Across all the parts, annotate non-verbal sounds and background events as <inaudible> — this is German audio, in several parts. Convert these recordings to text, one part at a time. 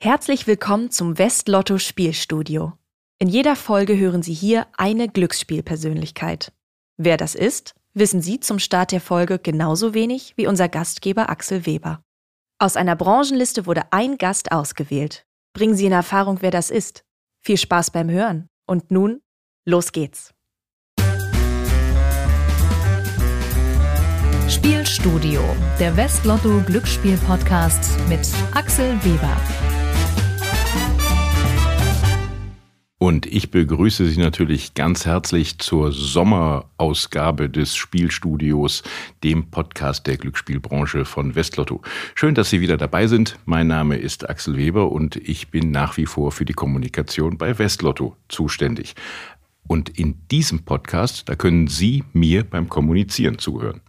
Herzlich willkommen zum Westlotto Spielstudio. In jeder Folge hören Sie hier eine Glücksspielpersönlichkeit. Wer das ist, wissen Sie zum Start der Folge genauso wenig wie unser Gastgeber Axel Weber. Aus einer Branchenliste wurde ein Gast ausgewählt. Bringen Sie in Erfahrung, wer das ist. Viel Spaß beim Hören. Und nun, los geht's. Spielstudio, der Westlotto Glücksspiel Podcast mit Axel Weber. Und ich begrüße Sie natürlich ganz herzlich zur Sommerausgabe des Spielstudios, dem Podcast der Glücksspielbranche von Westlotto. Schön, dass Sie wieder dabei sind. Mein Name ist Axel Weber und ich bin nach wie vor für die Kommunikation bei Westlotto zuständig. Und in diesem Podcast, da können Sie mir beim Kommunizieren zuhören.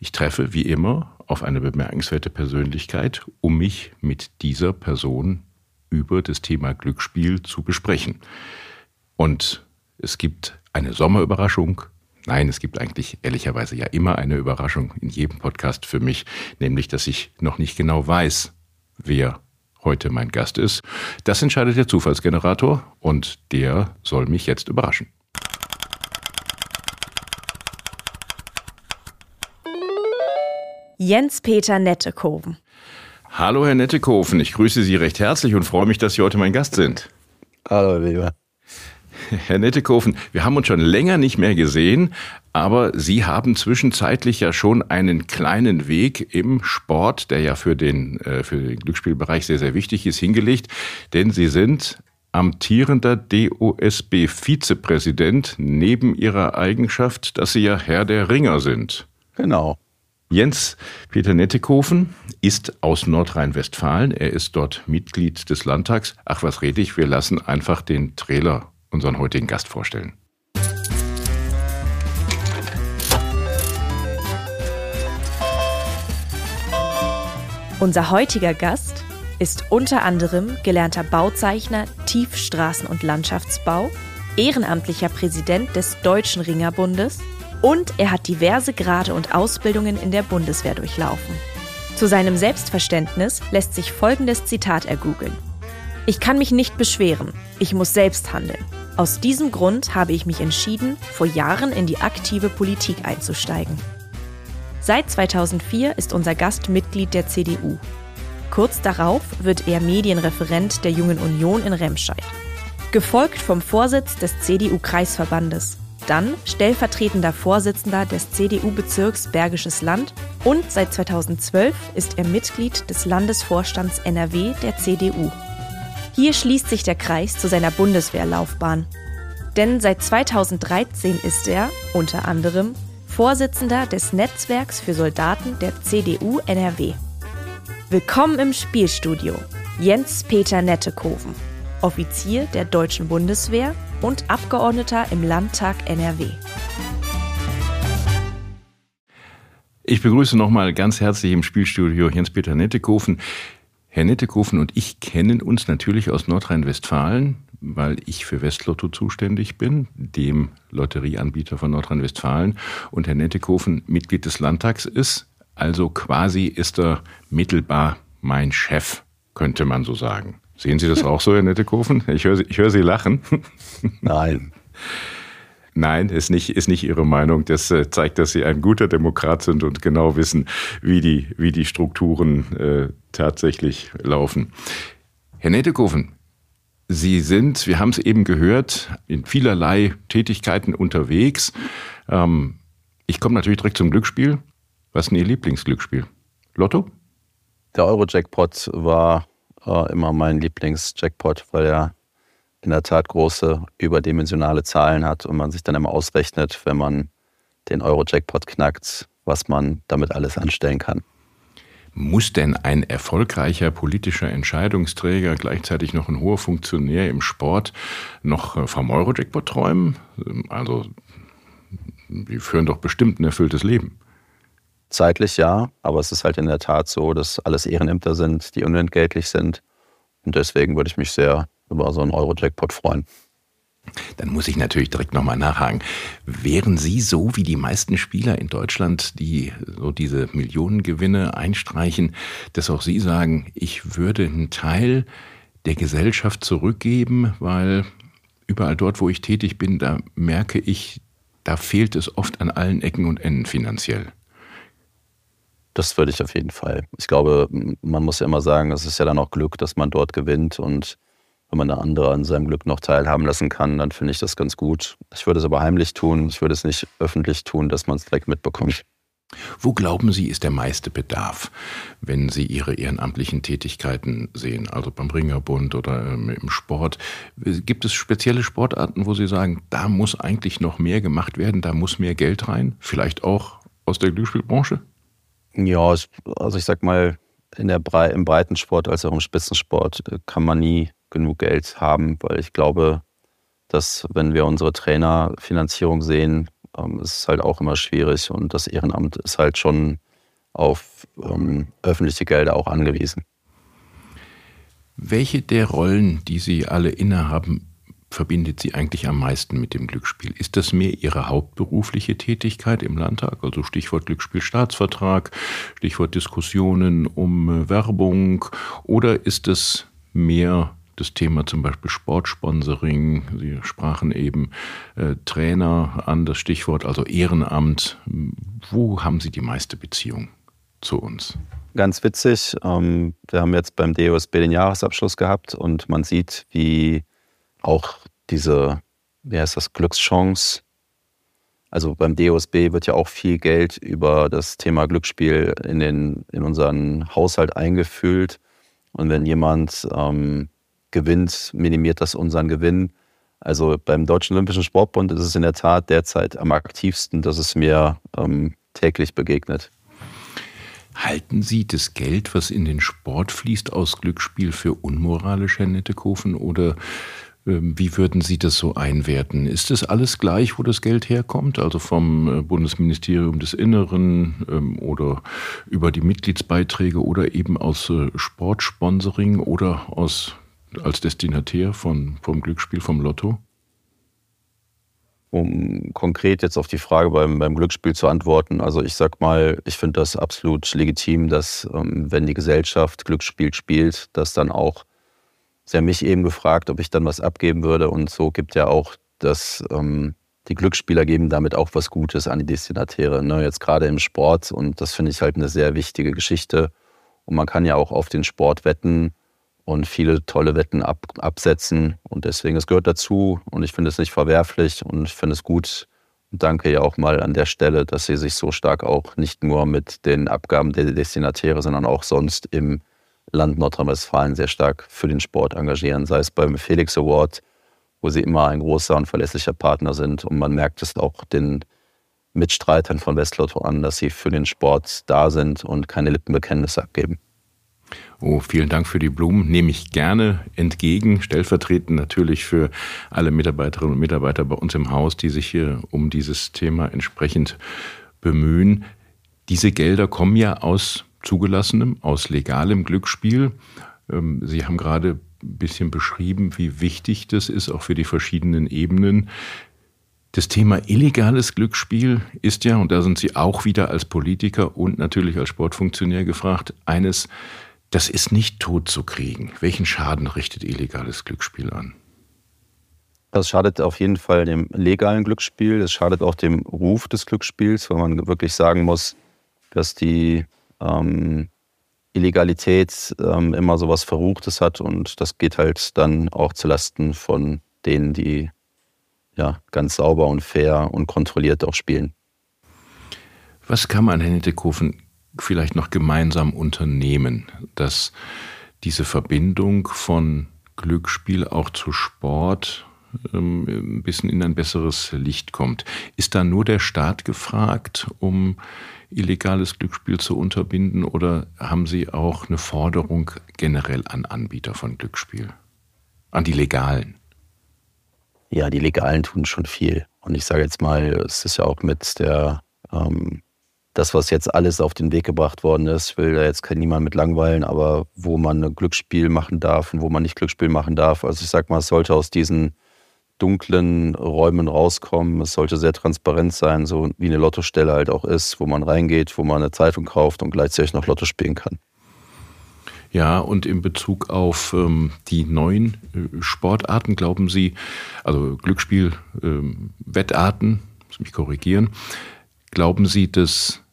Ich treffe wie immer auf eine bemerkenswerte Persönlichkeit, um mich mit dieser Person über das Thema Glücksspiel zu besprechen. Und es gibt eine Sommerüberraschung. Nein, es gibt eigentlich ehrlicherweise ja immer eine Überraschung in jedem Podcast für mich, nämlich dass ich noch nicht genau weiß, wer heute mein Gast ist. Das entscheidet der Zufallsgenerator und der soll mich jetzt überraschen. Jens-Peter Nettekoven. Hallo, Herr Nettekofen. Ich grüße Sie recht herzlich und freue mich, dass Sie heute mein Gast sind. Hallo, lieber. <laughs> Herr Nettekofen, wir haben uns schon länger nicht mehr gesehen, aber Sie haben zwischenzeitlich ja schon einen kleinen Weg im Sport, der ja für den, äh, für den Glücksspielbereich sehr, sehr wichtig ist, hingelegt, denn Sie sind amtierender DOSB-Vizepräsident neben Ihrer Eigenschaft, dass Sie ja Herr der Ringer sind. Genau. Jens Peter Nettekofen ist aus Nordrhein-Westfalen. Er ist dort Mitglied des Landtags. Ach, was rede ich? Wir lassen einfach den Trailer unseren heutigen Gast vorstellen. Unser heutiger Gast ist unter anderem gelernter Bauzeichner Tiefstraßen- und Landschaftsbau, ehrenamtlicher Präsident des Deutschen Ringerbundes und er hat diverse Grade und Ausbildungen in der Bundeswehr durchlaufen. Zu seinem Selbstverständnis lässt sich folgendes Zitat ergoogeln. Ich kann mich nicht beschweren, ich muss selbst handeln. Aus diesem Grund habe ich mich entschieden, vor Jahren in die aktive Politik einzusteigen. Seit 2004 ist unser Gast Mitglied der CDU. Kurz darauf wird er Medienreferent der Jungen Union in Remscheid. Gefolgt vom Vorsitz des CDU-Kreisverbandes dann stellvertretender Vorsitzender des CDU-Bezirks Bergisches Land und seit 2012 ist er Mitglied des Landesvorstands NRW der CDU. Hier schließt sich der Kreis zu seiner Bundeswehrlaufbahn. Denn seit 2013 ist er, unter anderem, Vorsitzender des Netzwerks für Soldaten der CDU NRW. Willkommen im Spielstudio, Jens Peter Nettekoven, Offizier der Deutschen Bundeswehr und Abgeordneter im Landtag NRW. Ich begrüße nochmal ganz herzlich im Spielstudio Jens-Peter Nettekofen. Herr Nettekofen und ich kennen uns natürlich aus Nordrhein-Westfalen, weil ich für Westlotto zuständig bin, dem Lotterieanbieter von Nordrhein-Westfalen, und Herr Nettekofen Mitglied des Landtags ist. Also quasi ist er mittelbar mein Chef, könnte man so sagen. Sehen Sie das auch so, Herr Nettekofen? Ich höre, ich höre Sie lachen. <laughs> Nein. Nein, ist nicht, ist nicht Ihre Meinung. Das äh, zeigt, dass Sie ein guter Demokrat sind und genau wissen, wie die, wie die Strukturen äh, tatsächlich laufen. Herr Nettekofen, Sie sind, wir haben es eben gehört, in vielerlei Tätigkeiten unterwegs. Ähm, ich komme natürlich direkt zum Glücksspiel. Was ist denn Ihr Lieblingsglücksspiel? Lotto? Der Euro-Jackpot war äh, immer mein Lieblings-Jackpot, weil er in der Tat große überdimensionale Zahlen hat und man sich dann immer ausrechnet, wenn man den Euro-Jackpot knackt, was man damit alles anstellen kann. Muss denn ein erfolgreicher politischer Entscheidungsträger, gleichzeitig noch ein hoher Funktionär im Sport, noch äh, vom Euro-Jackpot träumen? Also, wir führen doch bestimmt ein erfülltes Leben. Zeitlich ja, aber es ist halt in der Tat so, dass alles Ehrenämter sind, die unentgeltlich sind. Und deswegen würde ich mich sehr über so einen Euro-Jackpot freuen. Dann muss ich natürlich direkt nochmal nachhaken. Wären Sie so wie die meisten Spieler in Deutschland, die so diese Millionengewinne einstreichen, dass auch Sie sagen, ich würde einen Teil der Gesellschaft zurückgeben, weil überall dort, wo ich tätig bin, da merke ich, da fehlt es oft an allen Ecken und Enden finanziell. Das würde ich auf jeden Fall. Ich glaube, man muss ja immer sagen, es ist ja dann auch Glück, dass man dort gewinnt und wenn man eine andere an seinem Glück noch teilhaben lassen kann, dann finde ich das ganz gut. Ich würde es aber heimlich tun. Ich würde es nicht öffentlich tun, dass man es direkt mitbekommt. Wo glauben Sie, ist der meiste Bedarf, wenn Sie Ihre ehrenamtlichen Tätigkeiten sehen, also beim Ringerbund oder ähm, im Sport? Gibt es spezielle Sportarten, wo Sie sagen, da muss eigentlich noch mehr gemacht werden, da muss mehr Geld rein? Vielleicht auch aus der Glücksspielbranche? Ja, also ich sag mal, in der Bre im Breitensport als auch im Spitzensport äh, kann man nie genug Geld haben, weil ich glaube, dass wenn wir unsere Trainerfinanzierung sehen, ähm, ist es halt auch immer schwierig und das Ehrenamt ist halt schon auf ähm, öffentliche Gelder auch angewiesen. Welche der Rollen, die Sie alle innehaben, verbindet Sie eigentlich am meisten mit dem Glücksspiel? Ist das mehr Ihre hauptberufliche Tätigkeit im Landtag, also Stichwort Glücksspielstaatsvertrag, Stichwort Diskussionen um äh, Werbung, oder ist es mehr das Thema zum Beispiel Sportsponsoring, Sie sprachen eben äh, Trainer an, das Stichwort, also Ehrenamt. Wo haben Sie die meiste Beziehung zu uns? Ganz witzig, ähm, wir haben jetzt beim DOSB den Jahresabschluss gehabt und man sieht, wie auch diese, wie heißt das, Glückschance, also beim DOSB wird ja auch viel Geld über das Thema Glücksspiel in, den, in unseren Haushalt eingefühlt. Und wenn jemand ähm, gewinnt, minimiert das unseren Gewinn. Also beim Deutschen Olympischen Sportbund ist es in der Tat derzeit am aktivsten, dass es mir ähm, täglich begegnet. Halten Sie das Geld, was in den Sport fließt, aus Glücksspiel für unmoralisch, Herr Nettekofen? Oder wie würden Sie das so einwerten? Ist das alles gleich, wo das Geld herkommt? Also vom äh, Bundesministerium des Inneren ähm, oder über die Mitgliedsbeiträge oder eben aus äh, Sportsponsoring oder aus als Destinatär von, vom Glücksspiel, vom Lotto? Um konkret jetzt auf die Frage beim, beim Glücksspiel zu antworten, also ich sag mal, ich finde das absolut legitim, dass ähm, wenn die Gesellschaft Glücksspiel spielt, dass dann auch, sie haben mich eben gefragt, ob ich dann was abgeben würde und so gibt ja auch das, ähm, die Glücksspieler geben damit auch was Gutes an die Destinatäre, ne? jetzt gerade im Sport und das finde ich halt eine sehr wichtige Geschichte und man kann ja auch auf den Sport wetten, und viele tolle Wetten ab, absetzen. Und deswegen, es gehört dazu und ich finde es nicht verwerflich und ich finde es gut. Und danke ja auch mal an der Stelle, dass Sie sich so stark auch nicht nur mit den Abgaben der Destinatäre, sondern auch sonst im Land Nordrhein-Westfalen sehr stark für den Sport engagieren. Sei es beim Felix Award, wo Sie immer ein großer und verlässlicher Partner sind. Und man merkt es auch den Mitstreitern von Westlotto an, dass sie für den Sport da sind und keine Lippenbekenntnisse abgeben. Oh, vielen Dank für die Blumen. Nehme ich gerne entgegen. Stellvertretend natürlich für alle Mitarbeiterinnen und Mitarbeiter bei uns im Haus, die sich hier um dieses Thema entsprechend bemühen. Diese Gelder kommen ja aus zugelassenem, aus legalem Glücksspiel. Ähm, Sie haben gerade ein bisschen beschrieben, wie wichtig das ist, auch für die verschiedenen Ebenen. Das Thema illegales Glücksspiel ist ja, und da sind Sie auch wieder als Politiker und natürlich als Sportfunktionär gefragt, eines das ist nicht tot zu kriegen. Welchen Schaden richtet illegales Glücksspiel an? Das schadet auf jeden Fall dem legalen Glücksspiel. Es schadet auch dem Ruf des Glücksspiels, weil man wirklich sagen muss, dass die ähm, Illegalität ähm, immer so was Verruchtes hat und das geht halt dann auch zulasten von denen, die ja ganz sauber und fair und kontrolliert auch spielen. Was kann man, Herr Nettekofen, vielleicht noch gemeinsam unternehmen, dass diese Verbindung von Glücksspiel auch zu Sport ähm, ein bisschen in ein besseres Licht kommt. Ist da nur der Staat gefragt, um illegales Glücksspiel zu unterbinden oder haben Sie auch eine Forderung generell an Anbieter von Glücksspiel? An die Legalen? Ja, die Legalen tun schon viel. Und ich sage jetzt mal, es ist ja auch mit der ähm, das, was jetzt alles auf den Weg gebracht worden ist, will da jetzt niemand mit langweilen, aber wo man Glücksspiel machen darf und wo man nicht Glücksspiel machen darf. Also ich sag mal, es sollte aus diesen dunklen Räumen rauskommen. Es sollte sehr transparent sein, so wie eine Lottostelle halt auch ist, wo man reingeht, wo man eine Zeitung kauft und gleichzeitig noch Lotto spielen kann. Ja, und in Bezug auf ähm, die neuen äh, Sportarten, glauben Sie, also Glücksspiel, ähm, Wettarten, muss mich korrigieren, glauben Sie, dass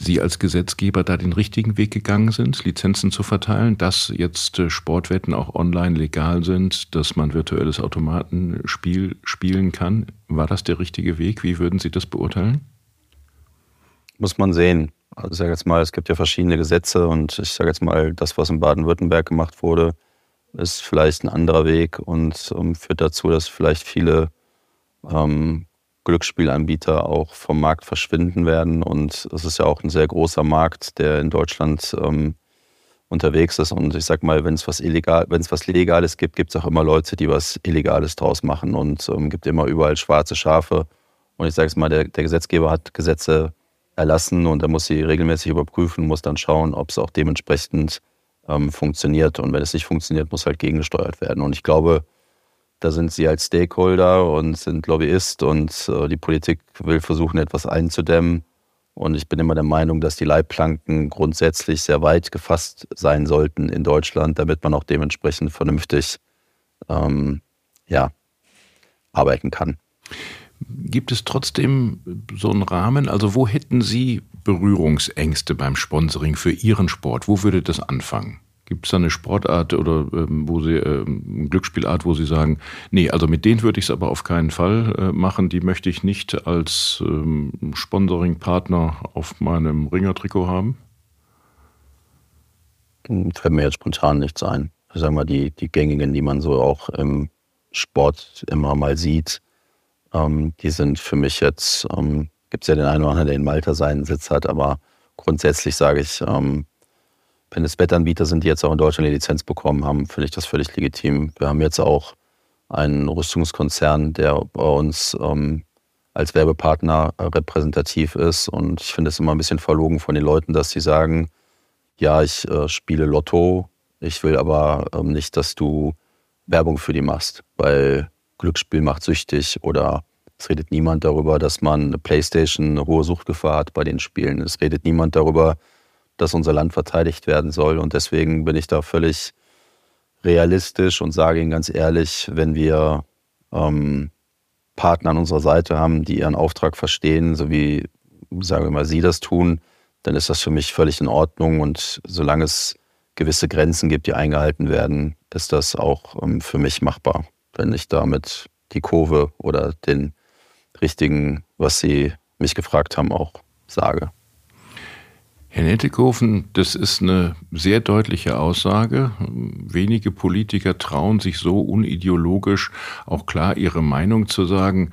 Sie als Gesetzgeber da den richtigen Weg gegangen sind, Lizenzen zu verteilen, dass jetzt äh, Sportwetten auch online legal sind, dass man virtuelles Automatenspiel spielen kann? War das der richtige Weg? Wie würden Sie das beurteilen? Muss man sehen. Also ich sage jetzt mal, es gibt ja verschiedene Gesetze und ich sage jetzt mal, das, was in Baden-Württemberg gemacht wurde, ist vielleicht ein anderer Weg und ähm, führt dazu, dass vielleicht viele ähm, Glücksspielanbieter auch vom Markt verschwinden werden. Und es ist ja auch ein sehr großer Markt, der in Deutschland ähm, unterwegs ist. Und ich sage mal, wenn es was illegal, wenn es was Legales gibt, gibt es auch immer Leute, die was Illegales draus machen und ähm, gibt immer überall schwarze Schafe. Und ich sage es mal, der, der Gesetzgeber hat Gesetze erlassen und er muss sie regelmäßig überprüfen, muss dann schauen, ob es auch dementsprechend ähm, funktioniert. Und wenn es nicht funktioniert, muss halt gegengesteuert werden. Und ich glaube, da sind sie als Stakeholder und sind Lobbyist und äh, die Politik will versuchen, etwas einzudämmen. Und ich bin immer der Meinung, dass die Leitplanken grundsätzlich sehr weit gefasst sein sollten in Deutschland, damit man auch dementsprechend vernünftig ähm, ja, arbeiten kann. Gibt es trotzdem so einen Rahmen? Also wo hätten Sie Berührungsängste beim Sponsoring für Ihren Sport? Wo würde das anfangen? Gibt es da eine Sportart oder ähm, wo Sie ähm, Glücksspielart, wo Sie sagen, nee, also mit denen würde ich es aber auf keinen Fall äh, machen, die möchte ich nicht als ähm, Sponsoring-Partner auf meinem Ringertrikot haben? Hm, fällt mir jetzt spontan nichts ein. Sagen wir die, die gängigen, die man so auch im Sport immer mal sieht, ähm, die sind für mich jetzt, ähm, gibt es ja den einen oder anderen, der in Malta seinen Sitz hat, aber grundsätzlich sage ich, ähm, wenn es Wettanbieter sind, die jetzt auch in Deutschland eine Lizenz bekommen haben, finde ich das völlig legitim. Wir haben jetzt auch einen Rüstungskonzern, der bei uns ähm, als Werbepartner repräsentativ ist. Und ich finde es immer ein bisschen verlogen von den Leuten, dass sie sagen, ja, ich äh, spiele Lotto, ich will aber ähm, nicht, dass du Werbung für die machst, weil Glücksspiel macht süchtig oder es redet niemand darüber, dass man eine Playstation eine hohe Suchtgefahr hat bei den Spielen. Es redet niemand darüber, dass unser Land verteidigt werden soll. Und deswegen bin ich da völlig realistisch und sage Ihnen ganz ehrlich, wenn wir ähm, Partner an unserer Seite haben, die ihren Auftrag verstehen, so wie, sagen wir mal, Sie das tun, dann ist das für mich völlig in Ordnung. Und solange es gewisse Grenzen gibt, die eingehalten werden, ist das auch ähm, für mich machbar, wenn ich damit die Kurve oder den richtigen, was Sie mich gefragt haben, auch sage. Herr Nettekofen, das ist eine sehr deutliche Aussage. Wenige Politiker trauen sich so unideologisch auch klar ihre Meinung zu sagen.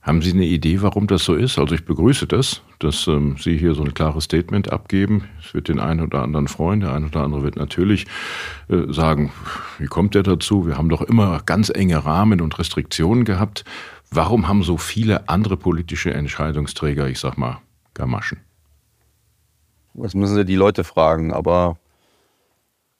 Haben Sie eine Idee, warum das so ist? Also ich begrüße das, dass ähm, Sie hier so ein klares Statement abgeben. Es wird den einen oder anderen freuen. Der eine oder andere wird natürlich äh, sagen, wie kommt der dazu? Wir haben doch immer ganz enge Rahmen und Restriktionen gehabt. Warum haben so viele andere politische Entscheidungsträger, ich sag mal, Gamaschen? Das müssen Sie die Leute fragen, aber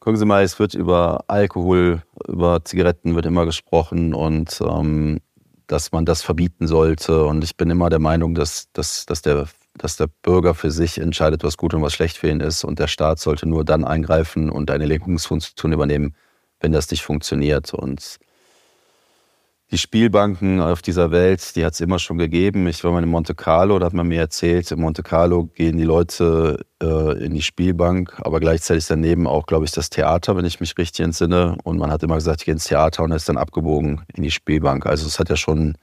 gucken Sie mal, es wird über Alkohol, über Zigaretten wird immer gesprochen und ähm, dass man das verbieten sollte. Und ich bin immer der Meinung, dass, dass, dass, der, dass der Bürger für sich entscheidet, was gut und was schlecht für ihn ist. Und der Staat sollte nur dann eingreifen und eine Lenkungsfunktion übernehmen, wenn das nicht funktioniert. Und die Spielbanken auf dieser Welt, die hat es immer schon gegeben. Ich war mal in Monte Carlo, da hat man mir erzählt, in Monte Carlo gehen die Leute äh, in die Spielbank, aber gleichzeitig daneben auch, glaube ich, das Theater, wenn ich mich richtig entsinne. Und man hat immer gesagt, ich gehe ins Theater und ist dann abgebogen in die Spielbank. Also es hat ja schon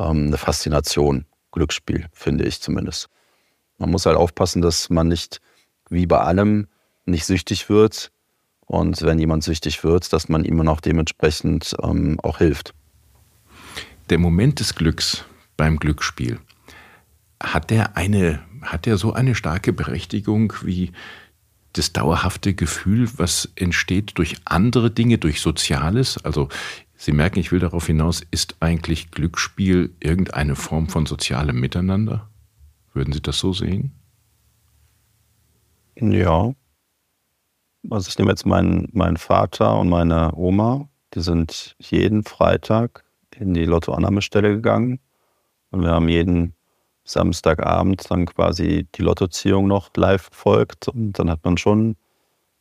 ähm, eine Faszination, Glücksspiel, finde ich zumindest. Man muss halt aufpassen, dass man nicht, wie bei allem, nicht süchtig wird. Und wenn jemand süchtig wird, dass man ihm noch dementsprechend ähm, auch hilft der Moment des Glücks beim Glücksspiel, hat der eine, hat der so eine starke Berechtigung wie das dauerhafte Gefühl, was entsteht durch andere Dinge, durch Soziales? Also Sie merken, ich will darauf hinaus, ist eigentlich Glücksspiel irgendeine Form von sozialem Miteinander? Würden Sie das so sehen? Ja. Also ich nehme jetzt meinen, meinen Vater und meine Oma, die sind jeden Freitag in die Lottoannahmestelle gegangen und wir haben jeden Samstagabend dann quasi die Lottoziehung noch live verfolgt und dann hat man schon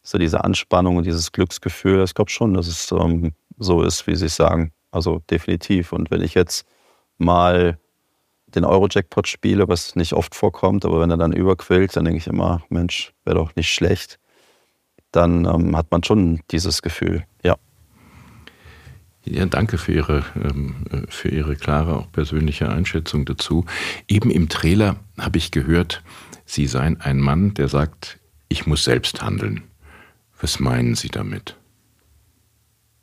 so diese Anspannung und dieses Glücksgefühl. Ich glaube schon, dass es ähm, so ist, wie Sie sagen. Also definitiv. Und wenn ich jetzt mal den Euro-Jackpot spiele, was nicht oft vorkommt, aber wenn er dann überquillt, dann denke ich immer, Mensch, wäre doch nicht schlecht. Dann ähm, hat man schon dieses Gefühl, ja. Ja, danke für Ihre, ähm, für Ihre klare, auch persönliche Einschätzung dazu. Eben im Trailer habe ich gehört, Sie seien ein Mann, der sagt, ich muss selbst handeln. Was meinen Sie damit?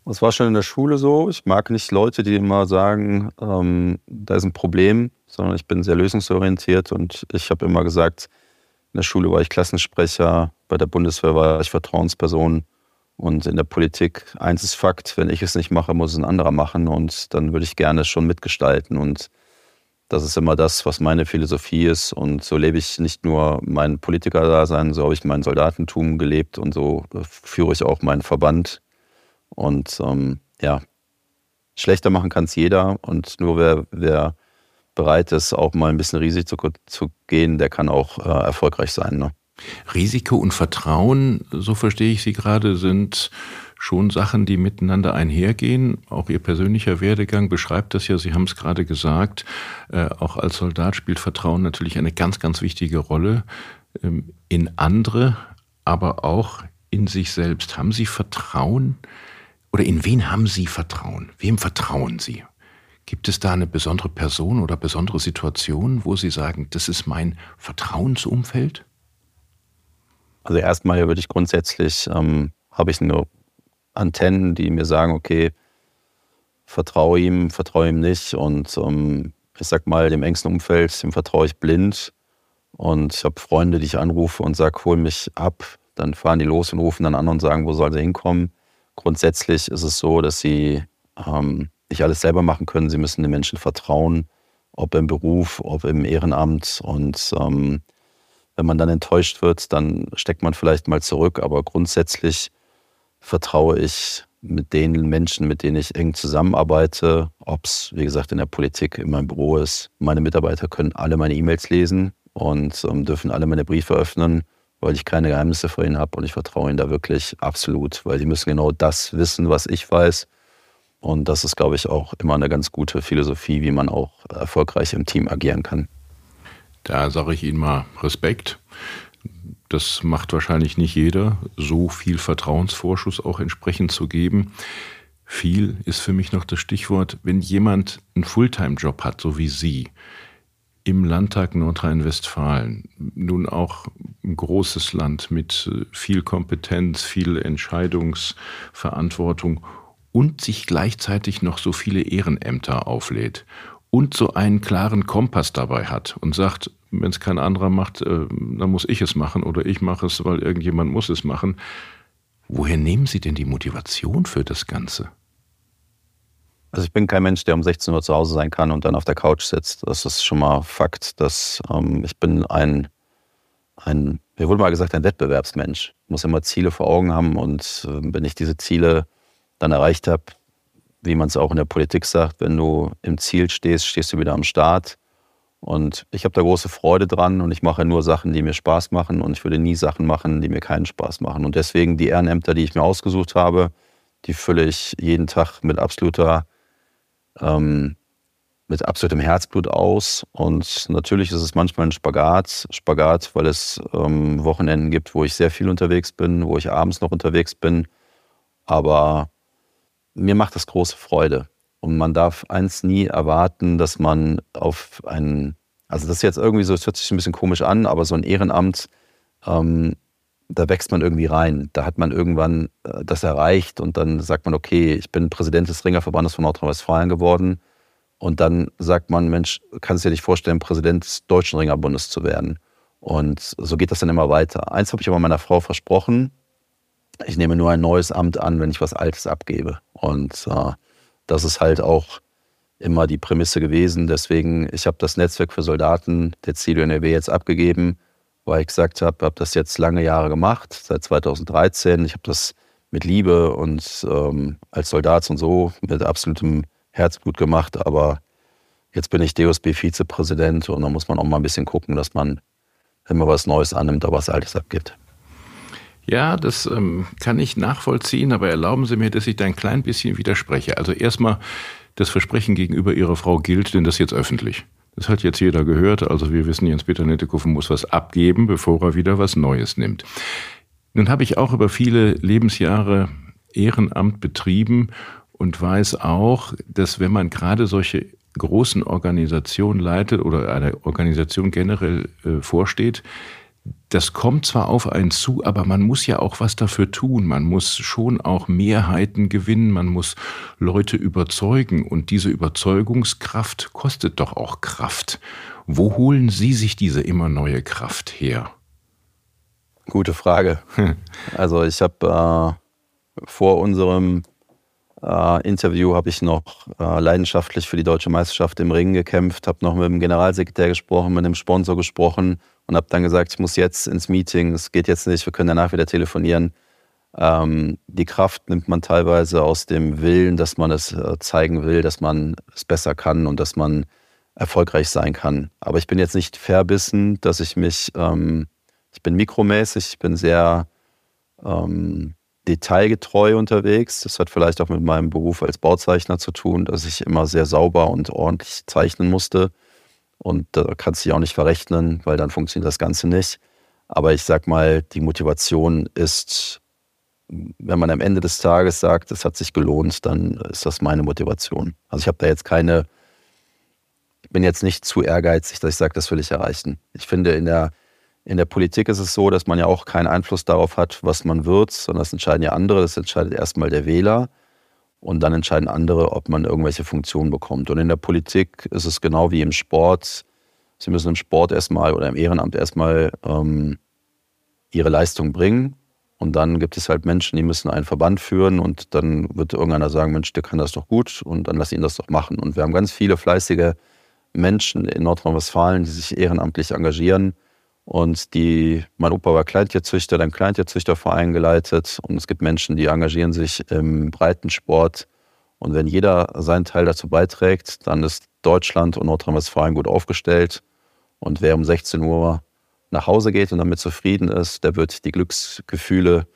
Das war schon in der Schule so. Ich mag nicht Leute, die immer sagen, ähm, da ist ein Problem, sondern ich bin sehr lösungsorientiert und ich habe immer gesagt, in der Schule war ich Klassensprecher, bei der Bundeswehr war ich Vertrauensperson und in der Politik, eins ist Fakt, wenn ich es nicht mache, muss es ein anderer machen und dann würde ich gerne schon mitgestalten und das ist immer das, was meine Philosophie ist. Und so lebe ich nicht nur mein Politiker-Dasein, so habe ich mein Soldatentum gelebt und so führe ich auch meinen Verband. Und ähm, ja, schlechter machen kann es jeder. Und nur wer, wer bereit ist, auch mal ein bisschen Risiko zu, gehen, der kann auch äh, erfolgreich sein. Ne? Risiko und Vertrauen, so verstehe ich Sie gerade, sind schon Sachen, die miteinander einhergehen. Auch Ihr persönlicher Werdegang beschreibt das ja, Sie haben es gerade gesagt. Äh, auch als Soldat spielt Vertrauen natürlich eine ganz, ganz wichtige Rolle ähm, in andere, aber auch in sich selbst. Haben Sie Vertrauen oder in wen haben Sie Vertrauen? Wem vertrauen Sie? Gibt es da eine besondere Person oder besondere Situation, wo Sie sagen, das ist mein Vertrauensumfeld? Also erstmal würde ich grundsätzlich, ähm, habe ich eine Antennen, die mir sagen, okay, vertraue ihm, vertraue ihm nicht. Und ähm, ich sag mal, dem engsten Umfeld, dem vertraue ich blind. Und ich habe Freunde, die ich anrufe und sage, hol mich ab. Dann fahren die los und rufen dann an und sagen, wo soll sie hinkommen. Grundsätzlich ist es so, dass sie ähm, nicht alles selber machen können. Sie müssen den Menschen vertrauen, ob im Beruf, ob im Ehrenamt. Und ähm, wenn man dann enttäuscht wird, dann steckt man vielleicht mal zurück. Aber grundsätzlich vertraue ich mit den Menschen, mit denen ich eng zusammenarbeite, ob es, wie gesagt, in der Politik, in meinem Büro ist. Meine Mitarbeiter können alle meine E-Mails lesen und ähm, dürfen alle meine Briefe öffnen, weil ich keine Geheimnisse vor ihnen habe und ich vertraue ihnen da wirklich absolut, weil sie müssen genau das wissen, was ich weiß. Und das ist, glaube ich, auch immer eine ganz gute Philosophie, wie man auch erfolgreich im Team agieren kann. Da sage ich Ihnen mal Respekt. Das macht wahrscheinlich nicht jeder, so viel Vertrauensvorschuss auch entsprechend zu geben. Viel ist für mich noch das Stichwort, wenn jemand einen Fulltime-Job hat, so wie Sie, im Landtag Nordrhein-Westfalen, nun auch ein großes Land mit viel Kompetenz, viel Entscheidungsverantwortung und sich gleichzeitig noch so viele Ehrenämter auflädt und so einen klaren Kompass dabei hat und sagt, wenn es kein anderer macht, äh, dann muss ich es machen oder ich mache es, weil irgendjemand muss es machen. Woher nehmen Sie denn die Motivation für das Ganze? Also ich bin kein Mensch, der um 16 Uhr zu Hause sein kann und dann auf der Couch sitzt. Das ist schon mal Fakt. Dass, ähm, ich bin ein, ein, mir wurde mal gesagt, ein Wettbewerbsmensch. Ich muss immer Ziele vor Augen haben und äh, wenn ich diese Ziele dann erreicht habe, wie man es auch in der Politik sagt, wenn du im Ziel stehst, stehst du wieder am Start. Und ich habe da große Freude dran und ich mache nur Sachen, die mir Spaß machen und ich würde nie Sachen machen, die mir keinen Spaß machen. Und deswegen die Ehrenämter, die ich mir ausgesucht habe, die fülle ich jeden Tag mit absoluter, ähm, mit absolutem Herzblut aus. Und natürlich ist es manchmal ein Spagat, Spagat, weil es ähm, Wochenenden gibt, wo ich sehr viel unterwegs bin, wo ich abends noch unterwegs bin. Aber mir macht das große Freude. Und man darf eins nie erwarten, dass man auf einen, also das ist jetzt irgendwie so, es hört sich ein bisschen komisch an, aber so ein Ehrenamt, ähm, da wächst man irgendwie rein. Da hat man irgendwann äh, das erreicht und dann sagt man, okay, ich bin Präsident des Ringerverbandes von Nordrhein-Westfalen geworden. Und dann sagt man, Mensch, kannst du dir nicht vorstellen, Präsident des Deutschen Ringerbundes zu werden. Und so geht das dann immer weiter. Eins habe ich aber meiner Frau versprochen. Ich nehme nur ein neues Amt an, wenn ich was Altes abgebe. Und äh, das ist halt auch immer die Prämisse gewesen. Deswegen, ich habe das Netzwerk für Soldaten der CDU-NRW jetzt abgegeben, weil ich gesagt habe, habe das jetzt lange Jahre gemacht, seit 2013. Ich habe das mit Liebe und ähm, als Soldat und so mit absolutem Herzblut gemacht, aber jetzt bin ich DOSB-Vizepräsident und da muss man auch mal ein bisschen gucken, dass man, wenn man was Neues annimmt, auch was Altes abgibt. Ja, das ähm, kann ich nachvollziehen, aber erlauben Sie mir, dass ich da ein klein bisschen widerspreche. Also erstmal, das Versprechen gegenüber Ihrer Frau gilt, denn das jetzt öffentlich. Das hat jetzt jeder gehört, also wir wissen, Jens-Peter Nettekoffen muss was abgeben, bevor er wieder was Neues nimmt. Nun habe ich auch über viele Lebensjahre Ehrenamt betrieben und weiß auch, dass wenn man gerade solche großen Organisationen leitet oder einer Organisation generell äh, vorsteht, das kommt zwar auf einen zu, aber man muss ja auch was dafür tun. Man muss schon auch Mehrheiten gewinnen, man muss Leute überzeugen und diese Überzeugungskraft kostet doch auch Kraft. Wo holen Sie sich diese immer neue Kraft her? Gute Frage. <laughs> Also ich habe äh, vor unserem äh, Interview habe ich noch äh, leidenschaftlich für die deutsche Meisterschaft im Ring gekämpft, habe noch mit dem Generalsekretär gesprochen, mit dem Sponsor gesprochen und habe dann gesagt, ich muss jetzt ins Meeting, es geht jetzt nicht, wir können danach wieder telefonieren. Ähm, die Kraft nimmt man teilweise aus dem Willen, dass man es äh, zeigen will, dass man es besser kann und dass man erfolgreich sein kann. Aber ich bin jetzt nicht verbissen, dass ich mich, ähm, ich bin mikromäßig, ich bin sehr ähm, detailgetreu unterwegs. Das hat vielleicht auch mit meinem Beruf als Bauzeichner zu tun, dass ich immer sehr sauber und ordentlich zeichnen musste. Und da kannst du dich auch nicht verrechnen, weil dann funktioniert das Ganze nicht. Aber ich sag mal, die Motivation ist, wenn man am Ende des Tages sagt, es hat sich gelohnt, dann ist das meine Motivation. Also ich habe da jetzt keine, ich bin jetzt nicht zu ehrgeizig, dass ich sage, das will ich erreichen. Ich finde, in der in der Politik ist es so, dass man ja auch keinen Einfluss darauf hat, was man wird, sondern das entscheiden ja andere. Das entscheidet erstmal der Wähler und dann entscheiden andere, ob man irgendwelche Funktionen bekommt. Und in der Politik ist es genau wie im Sport. Sie müssen im Sport erstmal oder im Ehrenamt erstmal ähm, ihre Leistung bringen. Und dann gibt es halt Menschen, die müssen einen Verband führen und dann wird irgendeiner sagen, Mensch, der kann das doch gut und dann lass ihn das doch machen. Und wir haben ganz viele fleißige Menschen in Nordrhein-Westfalen, die sich ehrenamtlich engagieren und die, mein Opa war Kleintierzüchter, dann Kleintierzüchterverein geleitet. Und es gibt Menschen, die engagieren sich im Breitensport. Und wenn jeder seinen Teil dazu beiträgt, dann ist Deutschland und Nordrhein-Westfalen gut aufgestellt. Und wer um 16 Uhr nach Hause geht und damit zufrieden ist, der wird die Glücksgefühle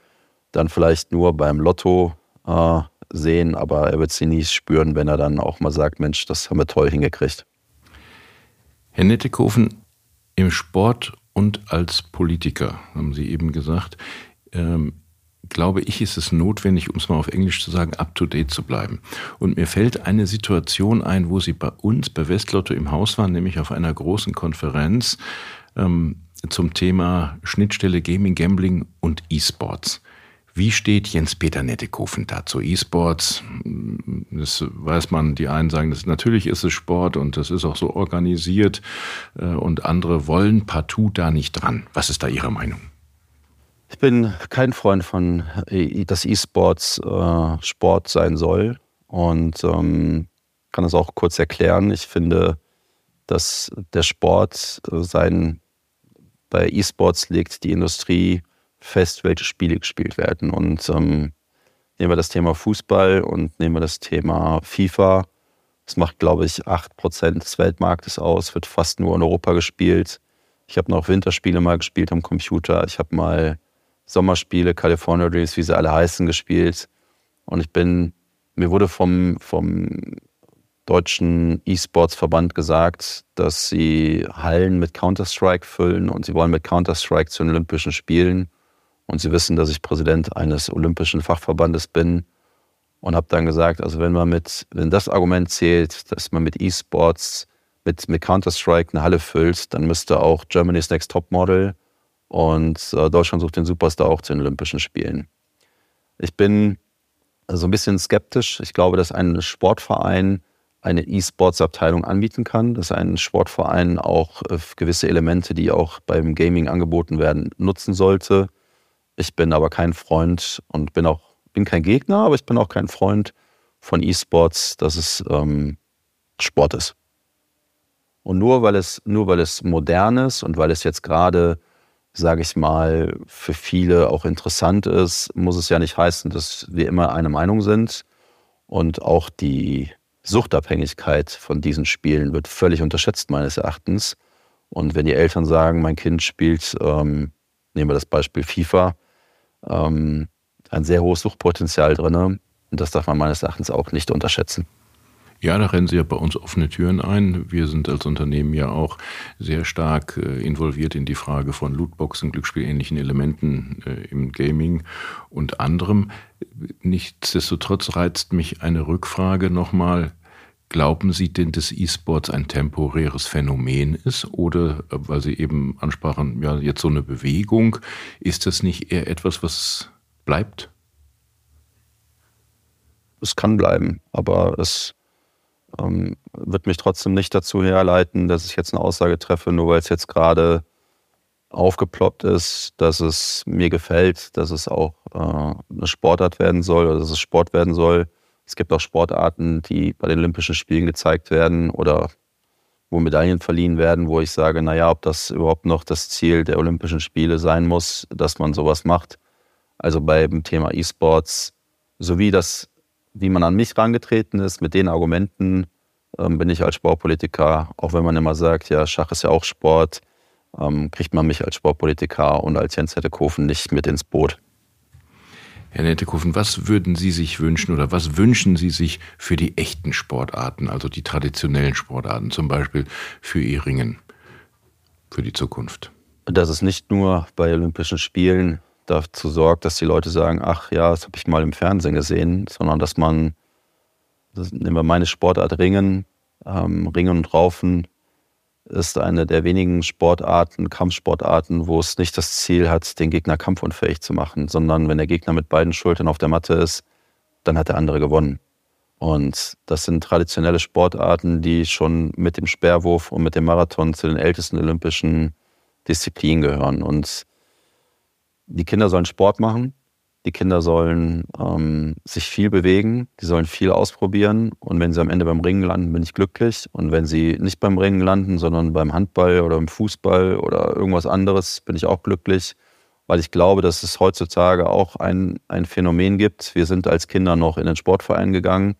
dann vielleicht nur beim Lotto äh, sehen, aber er wird sie nie spüren, wenn er dann auch mal sagt, Mensch, das haben wir toll hingekriegt. Herr Nettekofen, im Sport und als Politiker, haben Sie eben gesagt, ähm, glaube ich, ist es notwendig, um es mal auf Englisch zu sagen, up-to-date zu bleiben. Und mir fällt eine Situation ein, wo Sie bei uns, bei Westlotto im Haus waren, nämlich auf einer großen Konferenz ähm, zum Thema Schnittstelle Gaming, Gambling und E-Sports. Wie steht Jens-Peter Nettekofen dazu? E-Sports, das weiß man, die einen sagen, das, natürlich ist es Sport und das ist auch so organisiert äh, und andere wollen partout da nicht dran. Was ist da Ihre Meinung? Ich bin kein Freund von, äh, dass E-Sports äh, Sport sein soll und ähm, kann das auch kurz erklären. Ich finde, dass der Sport äh, sein, bei E-Sports legt die Industrie fest, welche Spiele gespielt werden. Und ähm, nehmen wir das Thema Fußball und nehmen wir das Thema FIFA. Das macht, glaube ich, 8% des Weltmarktes aus, wird fast nur in Europa gespielt. Ich habe noch Winterspiele mal gespielt am Computer. Ich habe mal Sommerspiele, California Dreams, wie sie alle heißen, gespielt. Und ich bin, mir wurde vom, vom deutschen E-Sports-Verband gesagt, dass sie Hallen mit Counter-Strike füllen und sie wollen mit Counter-Strike zu den Olympischen Spielen. Und sie wissen, dass ich Präsident eines olympischen Fachverbandes bin und habe dann gesagt, also wenn man mit, wenn das Argument zählt, dass man mit E-Sports, mit, mit Counter-Strike eine Halle füllt, dann müsste auch Germany's Next Top Model und äh, Deutschland sucht den Superstar auch zu den Olympischen Spielen. Ich bin so ein bisschen skeptisch. Ich glaube, dass ein Sportverein eine E-Sports-Abteilung anbieten kann, dass ein Sportverein auch äh, gewisse Elemente, die auch beim Gaming angeboten werden, nutzen sollte. Ich bin aber kein Freund und bin auch bin kein Gegner, aber ich bin auch kein Freund von E-Sports, dass es ähm, Sport ist. Und nur weil es nur weil es modern ist und weil es jetzt gerade, sage ich mal, für viele auch interessant ist, muss es ja nicht heißen, dass wir immer eine Meinung sind und auch die Suchtabhängigkeit von diesen Spielen wird völlig unterschätzt meines Erachtens. Und wenn die Eltern sagen, mein Kind spielt, ähm, nehmen wir das Beispiel FIFA, ähm, ein sehr hohes Suchtpotenzial drin, und das darf man meines Erachtens auch nicht unterschätzen. Ja, da rennen Sie ja bei uns offene Türen ein. Wir sind als Unternehmen ja auch sehr stark äh, involviert in die Frage von Lootboxen, glücksspielähnlichen Elementen äh, im Gaming und anderem. Nichtsdestotrotz reizt mich eine Rückfrage nochmal. Glauben Sie denn, dass E-Sports ein temporäres Phänomen ist? Oder, äh, weil Sie eben ansprachen, ja, jetzt so eine Bewegung, ist das nicht eher etwas, was bleibt? Es kann bleiben, aber es ähm, wird mich trotzdem nicht dazu herleiten, dass ich jetzt eine Aussage treffe, nur weil es jetzt gerade aufgeploppt ist, dass es mir gefällt, dass es auch äh, eine Sportart werden soll oder dass es Sport werden soll. Es gibt auch Sportarten, die bei den Olympischen Spielen gezeigt werden oder wo Medaillen verliehen werden, wo ich sage, naja, ob das überhaupt noch das Ziel der Olympischen Spiele sein muss, dass man sowas macht. Also beim Thema E-Sports, sowie das wie man an mich rangetreten ist, mit den Argumenten ähm, bin ich als Sportpolitiker, auch wenn man immer sagt, ja, Schach ist ja auch Sport, ähm, kriegt man mich als Sportpolitiker und als Jens Hettekofen nicht mit ins Boot. Herr Nettekofen, was würden Sie sich wünschen oder was wünschen Sie sich für die echten Sportarten, also die traditionellen Sportarten, zum Beispiel für Ihr Ringen, für die Zukunft? Dass es nicht nur bei Olympischen Spielen dazu sorgt, dass die Leute sagen, ach ja, das habe ich mal im Fernsehen gesehen, sondern dass man, das nehmen wir meine Sportart Ringen, ähm, Ringen und Raufen ist eine der wenigen Sportarten, Kampfsportarten, wo es nicht das Ziel hat, den Gegner kampfunfähig zu machen, sondern wenn der Gegner mit beiden Schultern auf der Matte ist, dann hat der andere gewonnen. Und das sind traditionelle Sportarten, die schon mit dem Speerwurf und mit dem Marathon zu den ältesten olympischen Disziplinen gehören. Und die Kinder sollen Sport machen, die Kinder sollen ähm, sich viel bewegen, die sollen viel ausprobieren und wenn sie am Ende beim Ringen landen, bin ich glücklich. Und wenn sie nicht beim Ringen landen, sondern beim Handball oder im Fußball oder irgendwas anderes, bin ich auch glücklich, weil ich glaube, dass es heutzutage auch ein, ein Phänomen gibt. Wir sind als Kinder noch in den Sportverein gegangen.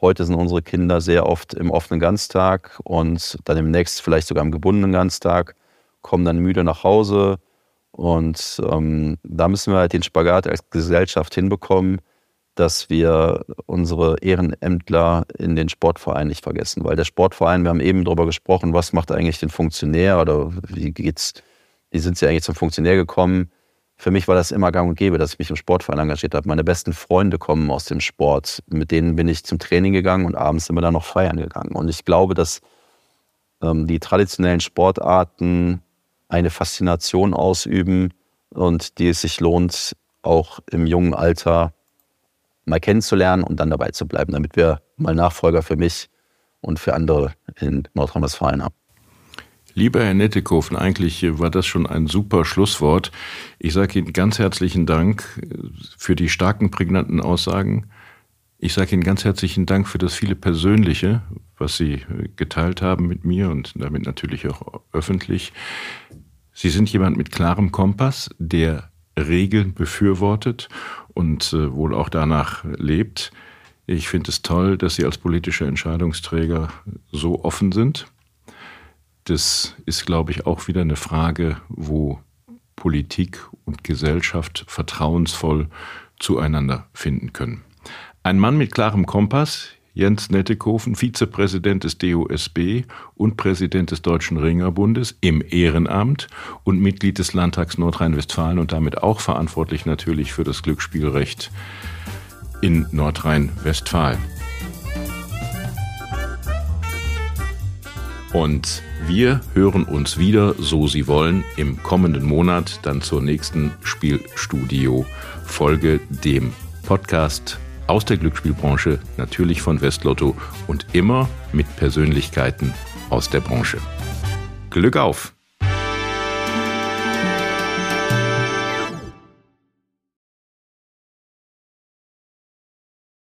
Heute sind unsere Kinder sehr oft im offenen Ganztag und dann demnächst vielleicht sogar im gebundenen Ganztag, kommen dann müde nach Hause, und ähm, da müssen wir halt den Spagat als Gesellschaft hinbekommen, dass wir unsere Ehrenämtler in den Sportverein nicht vergessen. Weil der Sportverein, wir haben eben darüber gesprochen, was macht eigentlich den Funktionär oder wie geht's, wie sind sie eigentlich zum Funktionär gekommen? Für mich war das immer gang und gäbe, dass ich mich im Sportverein engagiert habe. Meine besten Freunde kommen aus dem Sport. Mit denen bin ich zum Training gegangen und abends sind wir dann noch feiern gegangen. Und ich glaube, dass ähm, die traditionellen Sportarten eine Faszination ausüben und die es sich lohnt, auch im jungen Alter mal kennenzulernen und dann dabei zu bleiben, damit wir mal Nachfolger für mich und für andere in Nordrhein-Westfalen haben. Lieber Herr Nettekofen, eigentlich war das schon ein super Schlusswort. Ich sage Ihnen ganz herzlichen Dank für die starken, prägnanten Aussagen. Ich sage Ihnen ganz herzlichen Dank für das viele Persönliche, was Sie geteilt haben mit mir und damit natürlich auch öffentlich. Sie sind jemand mit klarem Kompass, der Regeln befürwortet und äh, wohl auch danach lebt. Ich finde es toll, dass Sie als politischer Entscheidungsträger so offen sind. Das ist, glaube ich, auch wieder eine Frage, wo Politik und Gesellschaft vertrauensvoll zueinander finden können. Ein Mann mit klarem Kompass, Jens Nettekofen, Vizepräsident des DOSB und Präsident des Deutschen Ringerbundes im Ehrenamt und Mitglied des Landtags Nordrhein-Westfalen und damit auch verantwortlich natürlich für das Glücksspielrecht in Nordrhein-Westfalen. Und wir hören uns wieder, so Sie wollen, im kommenden Monat dann zur nächsten Spielstudio-Folge, dem Podcast aus der Glücksspielbranche, natürlich von Westlotto und immer mit Persönlichkeiten aus der Branche. Glück auf!